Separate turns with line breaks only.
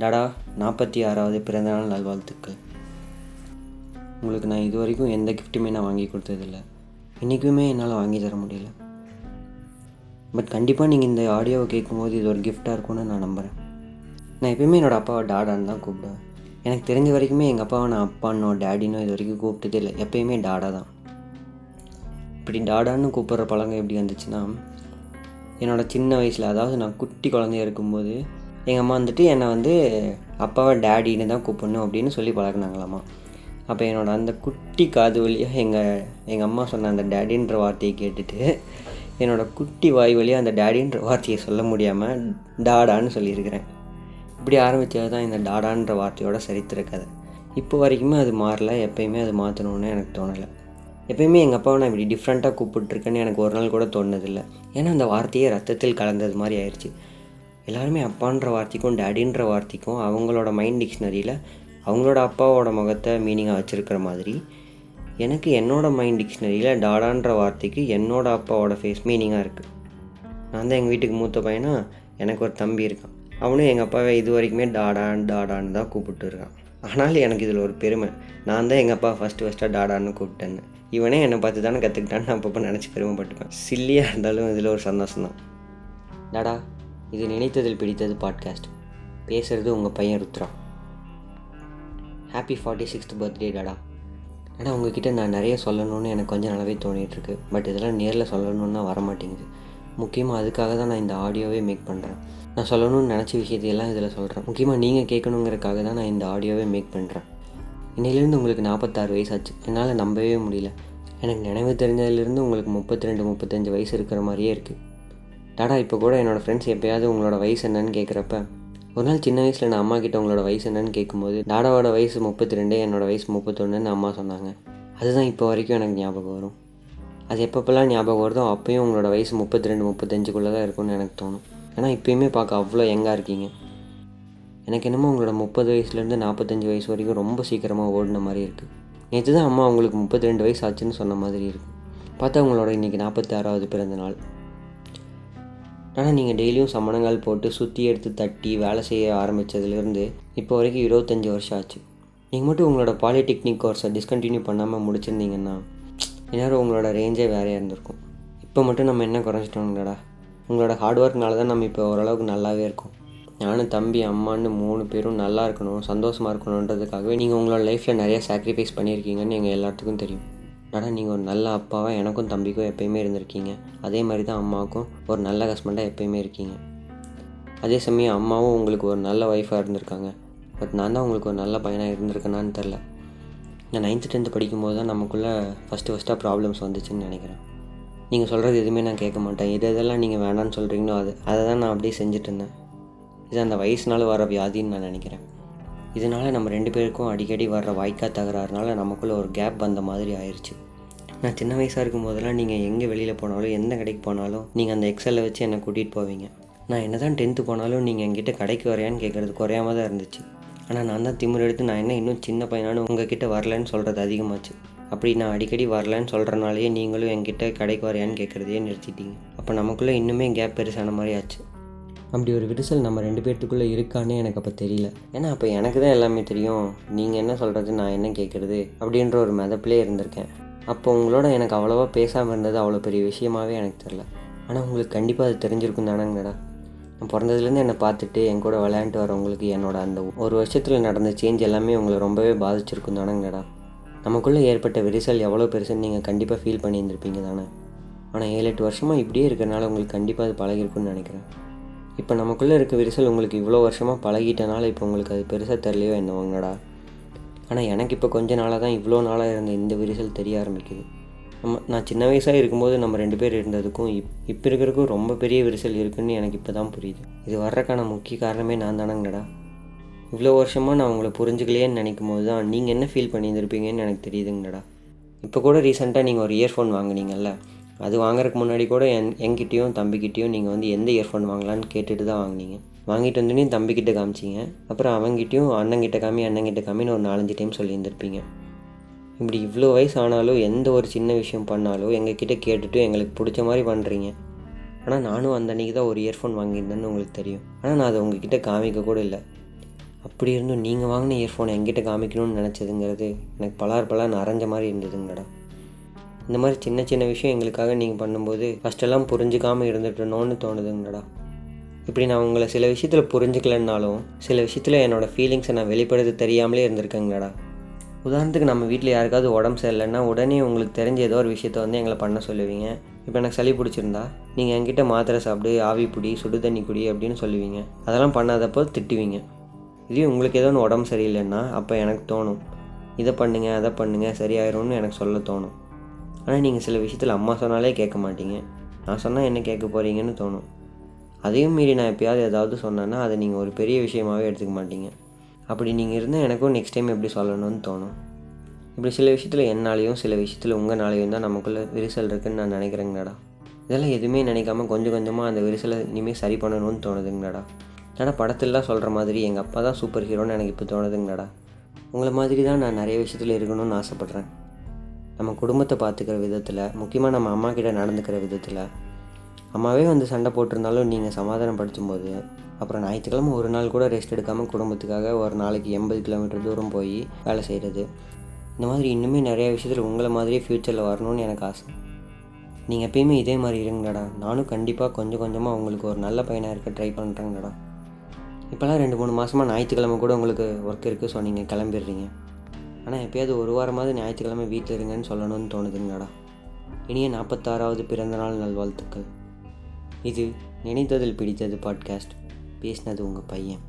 டாடா நாற்பத்தி ஆறாவது பிறந்தநாள் நல்வாழ்த்துக்கள். உங்களுக்கு நான் இது வரைக்கும் எந்த கிஃப்ட்டுமே நான் வாங்கி கொடுத்ததில்ல. இன்றைக்குமே என்னால் வாங்கி தர முடியல. பட் கண்டிப்பாக நீங்கள் இந்த ஆடியோவை கேட்கும்போது இது ஒரு கிஃப்டாக இருக்கும்னு நான் நம்புகிறேன் நான் எப்பயுமே என்னோடய அப்பாவை டாடான்னு தான் கூப்பிடுவேன். எனக்கு தெரிஞ்ச வரைக்குமே எங்கள் அப்பாவை நான் அப்பான்னோ டேடினோ இது வரைக்கும் கூப்பிட்டதே இல்லை. எப்பயுமே டாடா தான். இப்படி டாடான்னு கூப்பிட்ற பழக்கம் எப்படி வந்துச்சுன்னா என்னோட சின்ன வயசில் அதாவது நான் குட்டி குழந்தையா இருக்கும்போது எங்கள் அம்மா வந்துட்டு என்னை வந்து அப்பாவை டேடின்னு தான் கூப்பிடணும் அப்படின்னு சொல்லி பழகினாங்களாம்மா. அப்போ என்னோட அந்த குட்டி காது வழியாக எங்கள் எங்கள் அம்மா சொன்ன அந்த டேடின்ற வார்த்தையை கேட்டுட்டு என்னோட குட்டி வாய் வழியாக அந்த டேடின்ற வார்த்தையை சொல்ல முடியாமல் டாடான்னு சொல்லியிருக்கிறேன். இப்படி ஆரம்பித்தது தான் இந்த டாடான்ற வார்த்தையோட சரித்திர கதை. இப்போ வரைக்குமே அது மாறல எப்பயுமே அது மாற்றணுன்னு எனக்கு தோணலை. எப்பயுமே எங்கள் அப்பாவை நான் இப்படி டிஃப்ரெண்ட்டாக கூப்பிட்டுருக்கேன்னு எனக்கு ஒரு நாள் கூட தோணுதில்லை ஏன்னா அந்த வார்த்தையே ரத்தத்தில் கலந்தது மாதிரி ஆயிடுச்சு எல்லாருமே அப்பான்ற வார்த்தைக்கும் டேடின்ற வார்த்தைக்கும் அவங்களோட மைண்ட் டிக்ஷனரியில் அவங்களோட அப்பாவோட முகத்தை மீனிங்காக வச்சுருக்கிற மாதிரி எனக்கு என்னோடய மைண்ட் டிக்ஷனரியில் டாடான்ற வார்த்தைக்கு என்னோடய அப்பாவோட ஃபேஸ் மீனிங்காக இருக்குது நான் தான் எங்கள் வீட்டுக்கு மூத்த பையனா எனக்கு ஒரு தம்பி இருக்கான். அவனும் எங்கள் அப்பாவை இது வரைக்குமே டாடான் டாடான்னு தான் கூப்பிட்டு இருக்கான். ஆனாலும் எனக்கு இதில் ஒரு பெருமை. நான் தான் எங்கள் அப்பா ஃபஸ்ட்டு ஃபஸ்ட்டாக டாடான்னு கூப்பிட்டேன்னு இவனே என்னை பார்த்து தானே கற்றுக்கிட்டான்னு நான் அப்பப்போ நினச்சி பெருமைப்பட்டுப்பேன் சில்லியாக இருந்தாலும் இதில் ஒரு சந்தோஷம் தான் டாடா இது நினைத்ததில் பிடித்தது பாட்காஸ்ட் பேசுகிறது உங்கள் பையன் Rudra. Happy forty sixth birthday Tata. டாடா உங்ககிட்ட நான் நிறைய சொல்லணும்னு எனக்கு கொஞ்சம் நல்லாவே தோணிகிட்ருக்கு பட் இதெல்லாம் நேரில் சொல்லணுன்னா வர மாட்டேங்குது முக்கியமாக அதுக்காக தான் நான் இந்த ஆடியோவே மேக் பண்ணுறேன் நான் சொல்லணும்னு நினச்ச விஷயத்தையெல்லாம் இதில் சொல்கிறேன் முக்கியமாக நீங்கள் கேட்கணுங்கிறக்காக தான் நான் இந்த ஆடியோவே மேக் பண்ணுறேன் இன்னையிலேருந்து உங்களுக்கு நாற்பத்தாறு வயசு ஆச்சு என்னால் நம்பவே முடியல. எனக்கு நினைவு தெரிஞ்சதுலேருந்து உங்களுக்கு முப்பத்தி ரெண்டு முப்பத்தஞ்சு வயசு இருக்கிற மாதிரியே இருக்குது டாடா இப்போ கூட என்னோடய ஃப்ரெண்ட்ஸ் எப்போயாவது உங்களோட வயசு என்னன்னு கேட்குறப்ப ஒரு நாள் சின்ன வயசில் நான் அம்மா கிட்ட உங்களோட வயசு என்னன்னு கேட்கும்போது டாடாவோட வயசு முப்பத்தி ரெண்டு என்னோட வயசு முப்பத்தொன்றுன்னு அம்மா சொன்னாங்க. அதுதான் இப்போ வரைக்கும் எனக்கு ஞாபகம் வரும். அது எப்பப்பெல்லாம் ஞாபகம் வருதோ அப்பயும் உங்களோட வயசு முப்பத்தி ரெண்டு முப்பத்தஞ்சுக்குள்ளே தான் இருக்கும்னு எனக்கு தோணும். ஏன்னா இப்போயுமே பார்க்க அவ்வளோ எங்காக இருக்கீங்க. எனக்கு என்னமோ உங்களோட முப்பது வயசுலேருந்து நாற்பத்தஞ்சு வயசு வரைக்கும் ரொம்ப சீக்கிரமாக ஓடின மாதிரி இருக்குது நேற்று தான் அம்மா உங்களுக்கு முப்பத்தி ரெண்டு வயசு ஆச்சுன்னு சொன்ன மாதிரி இருக்குது பார்த்தா உங்களோட இன்றைக்கி நாற்பத்தி ஆறாவது பிறந்த நாள். ஆனால் நீங்கள் டெய்லியும் சமணங்கள் போட்டு சுற்றி எடுத்து தட்டி வேலை செய்ய ஆரம்பித்ததுலேருந்து இப்போ வரைக்கும் இருபத்தஞ்சி வருஷம் ஆச்சு. நீங்கள் மட்டும் உங்களோட பாலிடெக்னிக் கோர்ஸை டிஸ்கண்டினியூ பண்ணாமல் முடிச்சிருந்தீங்கன்னா இந்நேரம் உங்களோட ரேஞ்சே வேறையாக இருந்திருக்கும். இப்போ மட்டும் நம்ம என்ன குறைஞ்சிட்டோங்கடா உங்களோட ஹார்ட் ஒர்க்னால தான் நம்ம இப்போ ஓரளவுக்கு நல்லாவே இருக்கோம். நானும் தம்பி அம்மான்னு மூணு பேரும் நல்லா இருக்கணும் சந்தோஷமாக இருக்கணுன்றதுக்காகவே நீங்கள் உங்களோட லைஃப்பில் நிறைய சாக்ரிஃபைஸ் பண்ணியிருக்கீங்கன்னு எங்கள் எல்லாத்துக்கும் தெரியும். ஆனால் நீங்கள் ஒரு நல்ல அப்பாவாக எனக்கும் தம்பிக்கும் எப்பயுமே இருந்திருக்கீங்க. அதே மாதிரி தான் அம்மாவுக்கும் ஒரு நல்ல ஹஸ்பண்டாக எப்பயுமே இருக்கீங்க. அதே சமயம் அம்மாவும் உங்களுக்கு ஒரு நல்ல ஒய்ஃபாக இருந்திருக்காங்க. பட் நான் தான் உங்களுக்கு ஒரு நல்ல பையனாக இருந்திருக்கேனான்னு தெரில நான் நைன்த்து டென்த்து படிக்கும்போது தான் நமக்குள்ளே ஃபஸ்ட்டு ஃபஸ்ட்டாக ப்ராப்ளம்ஸ் வந்துச்சுன்னு நினைக்கிறேன். நீங்கள் சொல்கிறது எதுவுமே நான் கேட்க மாட்டேன். எது எதெல்லாம் நீங்கள் வேணான்னு சொல்கிறீங்களோ அது அதை தான் நான் அப்படியே செஞ்சுட்டு இருந்தேன். இது அந்த வயசுனால வர வியாதின்னு நான் நினைக்கிறேன். இதனால் நம்ம ரெண்டு பேருக்கும் அடிக்கடி வர்ற வாய்க்கா தகராறுனால நமக்குள்ளே ஒரு கேப் வந்த மாதிரி ஆயிடுச்சு நான் சின்ன வயசாக இருக்கும் போதெல்லாம் நீங்கள் எங்கே வெளியில் போனாலும் எந்த கடைக்கு போனாலும் நீங்கள் அந்த எக்ஸலில் வச்சு என்னை கூட்டிகிட்டு போவீங்க. நான் என்ன தான் டென்த்து போனாலும் நீங்கள் என்கிட்ட கடைக்கு வரையான்னு கேட்குறது குறையாம தான் இருந்துச்சு. ஆனால் நான் தான் திமிர் எடுத்து நான் என்ன இன்னும் சின்ன பையனானு உங்ககிட்ட வரலன்னு சொல்கிறது அதிகமாச்சு. அப்படி நான் அடிக்கடி வரலன்னு சொல்கிறனாலேயே நீங்களும் என்கிட்ட கடைக்கு வரையான்னு கேட்குறதையே நிறுத்திட்டீங்க. அப்போ நமக்குள்ளே இன்னுமே கேப் பெருசான மாதிரி ஆச்சு. அப்படி ஒரு விரிசல் நம்ம ரெண்டு பேர்த்துக்குள்ளே இருக்கான்னு எனக்கு அப்போ தெரியல. ஏன்னா அப்போ எனக்கு தான் எல்லாமே தெரியும். நீங்கள் என்ன சொல்கிறது நான் என்ன கேட்குறது அப்படின்ற ஒரு மெதப்பிலே இருந்திருக்கேன். அப்போ உங்களோட எனக்கு அவ்வளோவா பேசாமல் இருந்தது அவ்வளோ பெரிய விஷயமாவே எனக்கு தெரில ஆனால் உங்களுக்கு கண்டிப்பாக அது தெரிஞ்சிருக்கும் தானங்கடா. நான் பிறந்ததுலேருந்து என்னை பார்த்துட்டு என் கூட விளையாண்டுட்டு வரவங்களுக்கு என்னோட அந்த ஒரு வருஷத்தில் நடந்த சேஞ்ச் எல்லாமே உங்களை ரொம்பவே பாதிச்சிருக்கும் தானங்கடா. நமக்குள்ளே ஏற்பட்ட விரிசல் எவ்வளோ பெருசுன்னு நீங்கள் கண்டிப்பாக ஃபீல் பண்ணியிருந்திருப்பீங்க தானே. ஆனால் ஏழு எட்டு வருஷமாக இப்படியே இருக்கிறனால உங்களுக்கு கண்டிப்பாக அது பழகிருக்குன்னு நினைக்கிறேன். இப்போ நமக்குள்ளே இருக்க விரிசல் உங்களுக்கு இவ்வளோ வருஷமாக பழகிட்டனால இப்போ உங்களுக்கு அது பெருசாக தெரியலையோ என்னவாங்கடா. ஆனால் எனக்கு இப்போ கொஞ்ச நாளாக தான் இவ்வளோ நாளாக இருந்த இந்த விரிசல் தெரிய ஆரம்பிக்குது. நம்ம நான் சின்ன வயசாக இருக்கும்போது நம்ம ரெண்டு பேர் இருந்ததுக்கும் இப் இப்போ இருக்கிறதுக்கும் ரொம்ப பெரிய விரிசல் இருக்குதுன்னு எனக்கு இப்போ தான் புரியுது. இது வர்றதுக்கான முக்கிய காரணமே நான் தானங்கடா. இவ்வளோ வருஷமாக நான் உங்களை புரிஞ்சுக்கலையேன்னு நினைக்கும் போது தான் நீங்கள் என்ன ஃபீல் பண்ணியிருந்திருப்பீங்கன்னு எனக்கு தெரியுதுங்கடா. இப்போ கூட ரீசெண்டாக நீங்கள் ஒரு இயர்ஃபோன் வாங்கினீங்கல்ல. அது வாங்குறதுக்கு முன்னாடி கூட என் என்கிட்டயும் தம்பிக்கிட்டேயும் நீங்கள் வந்து எந்த இயர்ஃபோன் வாங்கலான்னு கேட்டுட்டு தான் வாங்கினீங்க. வாங்கிட்டு வந்தோடனே தம்பிக்கிட்ட காமிச்சிங்க. அப்புறம் அவங்ககிட்டயும் அண்ணங்கிட்ட காமி அண்ணங்கிட்ட காமின்னு ஒரு நாலஞ்சு டைம் சொல்லியிருந்திருப்பீங்க. இப்படி இவ்வளோ வயசு ஆனாலும் எந்த ஒரு சின்ன விஷயம் பண்ணாலும் எங்ககிட்ட கேட்டுட்டு எங்களுக்கு பிடிச்ச மாதிரி பண்ணுறீங்க ஆனால் நானும் அந்த அன்றைக்கி தான் ஒரு இயர்ஃபோன் வாங்கியிருந்தேன்னு உங்களுக்கு தெரியும். ஆனால் நான் அதை உங்ககிட்ட காமிக்க கூட இல்லை. அப்படி இருந்தும் நீங்கள் வாங்கின இயர்ஃபோனை எங்கிட்ட காமிக்கணும்னு நினச்சதுங்கிறது எனக்கு பலார் பலார் அரைஞ்ச மாதிரி இருந்ததுங்கடா. இந்த மாதிரி சின்ன சின்ன விஷயம் எங்களுக்காக நீங்கள் பண்ணும்போது ஃபஸ்ட்டெல்லாம் புரிஞ்சுக்காமல் இருந்துட்டணும்னு தோணுதுங்கடா. இப்படி நான் உங்களை சில விஷயத்தில் புரிஞ்சுக்கலன்னாலும் சில விஷயத்தில் என்னோடய ஃபீலிங்ஸை நான் வெளிப்படுத்த தெரியாமலே இருந்திருக்கேங்கடா. உதாரணத்துக்கு நம்ம வீட்டில் யாருக்காவது உடம்பு சரியில்லைன்னா உடனே உங்களுக்கு தெரிஞ்ச ஏதோ ஒரு விஷயத்த வந்து எங்களை பண்ண சொல்லுவீங்க. இப்போ எனக்கு சளி பிடிச்சிருந்தா நீங்கள் என்கிட்ட மாத்திரை சாப்பிடு ஆவி பிடி சுடு தண்ணி குடி அப்படின்னு சொல்லுவீங்க. அதெல்லாம் பண்ணாதப்போ திட்டுவீங்க. இதே உங்களுக்கு ஏதோ ஒன்று உடம்பு சரியில்லைன்னா அப்போ எனக்கு தோணும். இதை பண்ணுங்கள் அதை பண்ணுங்கள் சரியாயிரும்னு எனக்கு சொல்ல தோணும். ஆனால் நீங்கள் சில விஷயத்தில் அம்மா சொன்னாலே கேட்க மாட்டீங்க. நான் சொன்னால் என்ன கேட்க போகிறீங்கன்னு தோணும். அதையும் மீறி நான் எப்பயாவது ஏதாவது சொன்னேன்னா அதை நீங்கள் ஒரு பெரிய விஷயமாகவே எடுத்துக்க மாட்டீங்க. அப்படி நீங்கள் இருந்தால் எனக்கும் நெக்ஸ்ட் டைம் எப்படி சொல்லணும்னு தோணும். இப்படி சில விஷயத்தில் என்னாலையும் சில விஷயத்தில் உங்களாலையும் தான் நமக்குள்ளே விரிசல் இருக்குதுன்னு நான் நினைக்கிறேங்கடா. இதெல்லாம் எதுவுமே நினைக்காம கொஞ்சம் கொஞ்சமாக அந்த விரிசலை இனிமேல் சரி பண்ணணும்னு தோணுதுங்கடா. ஆனால் படத்துலலாம் சொல்கிற மாதிரி எங்கள் அப்பா தான் சூப்பர் ஹீரோன்னு எனக்கு இப்போ தோணுதுங்கடா. உங்களை மாதிரி தான் நான் நிறைய விஷயத்தில் இருக்கணும்னு ஆசைப்பட்றேன். நம்ம குடும்பத்தை பார்த்துக்கிற விதத்தில் முக்கியமாக நம்ம அம்மா கிட்ட நடந்துக்கிற விதத்தில் அம்மாவே வந்து சண்டை போட்டிருந்தாலும் நீங்கள் சமாதானம் போது அப்புறம் ஞாயிற்றுக்கிழமை ஒரு நாள் கூட ரெஸ்ட் எடுக்காமல் குடும்பத்துக்காக ஒரு நாளைக்கு எண்பது கிலோமீட்டர் தூரம் போய் வேலை செய்கிறது இந்த மாதிரி இன்னுமே நிறைய விஷயத்தில் உங்களை மாதிரியே ஃப்யூச்சரில் வரணும்னு எனக்கு ஆசை. நீங்கள் எப்பயுமே இதே மாதிரி இருங்கடா. நானும் கண்டிப்பாக கொஞ்சம் கொஞ்சமாக உங்களுக்கு ஒரு நல்ல பையனாக இருக்க ட்ரை பண்ணுறேங்கடா இப்போலாம் ரெண்டு மூணு மாதமாக ஞாயிற்றுக்கிழமை கூட உங்களுக்கு ஒர்க் இருக்குது ஸோ நீங்கள் கிளம்பிடுறீங்க. ஆனால் எப்பயாவது ஒரு வாரமாவது ஞாயிற்றுக்கிழமை வீட்டில் இருங்கன்னு சொல்லணும்னு தோணுதுங்கடா இனிய நாற்பத்தாறாவது பிறந்தநாள் நல்வாழ்த்துக்கள். இது நினைத்ததில் பிடித்தது பாட்காஸ்ட் பேசினது உங்கள் பையன்.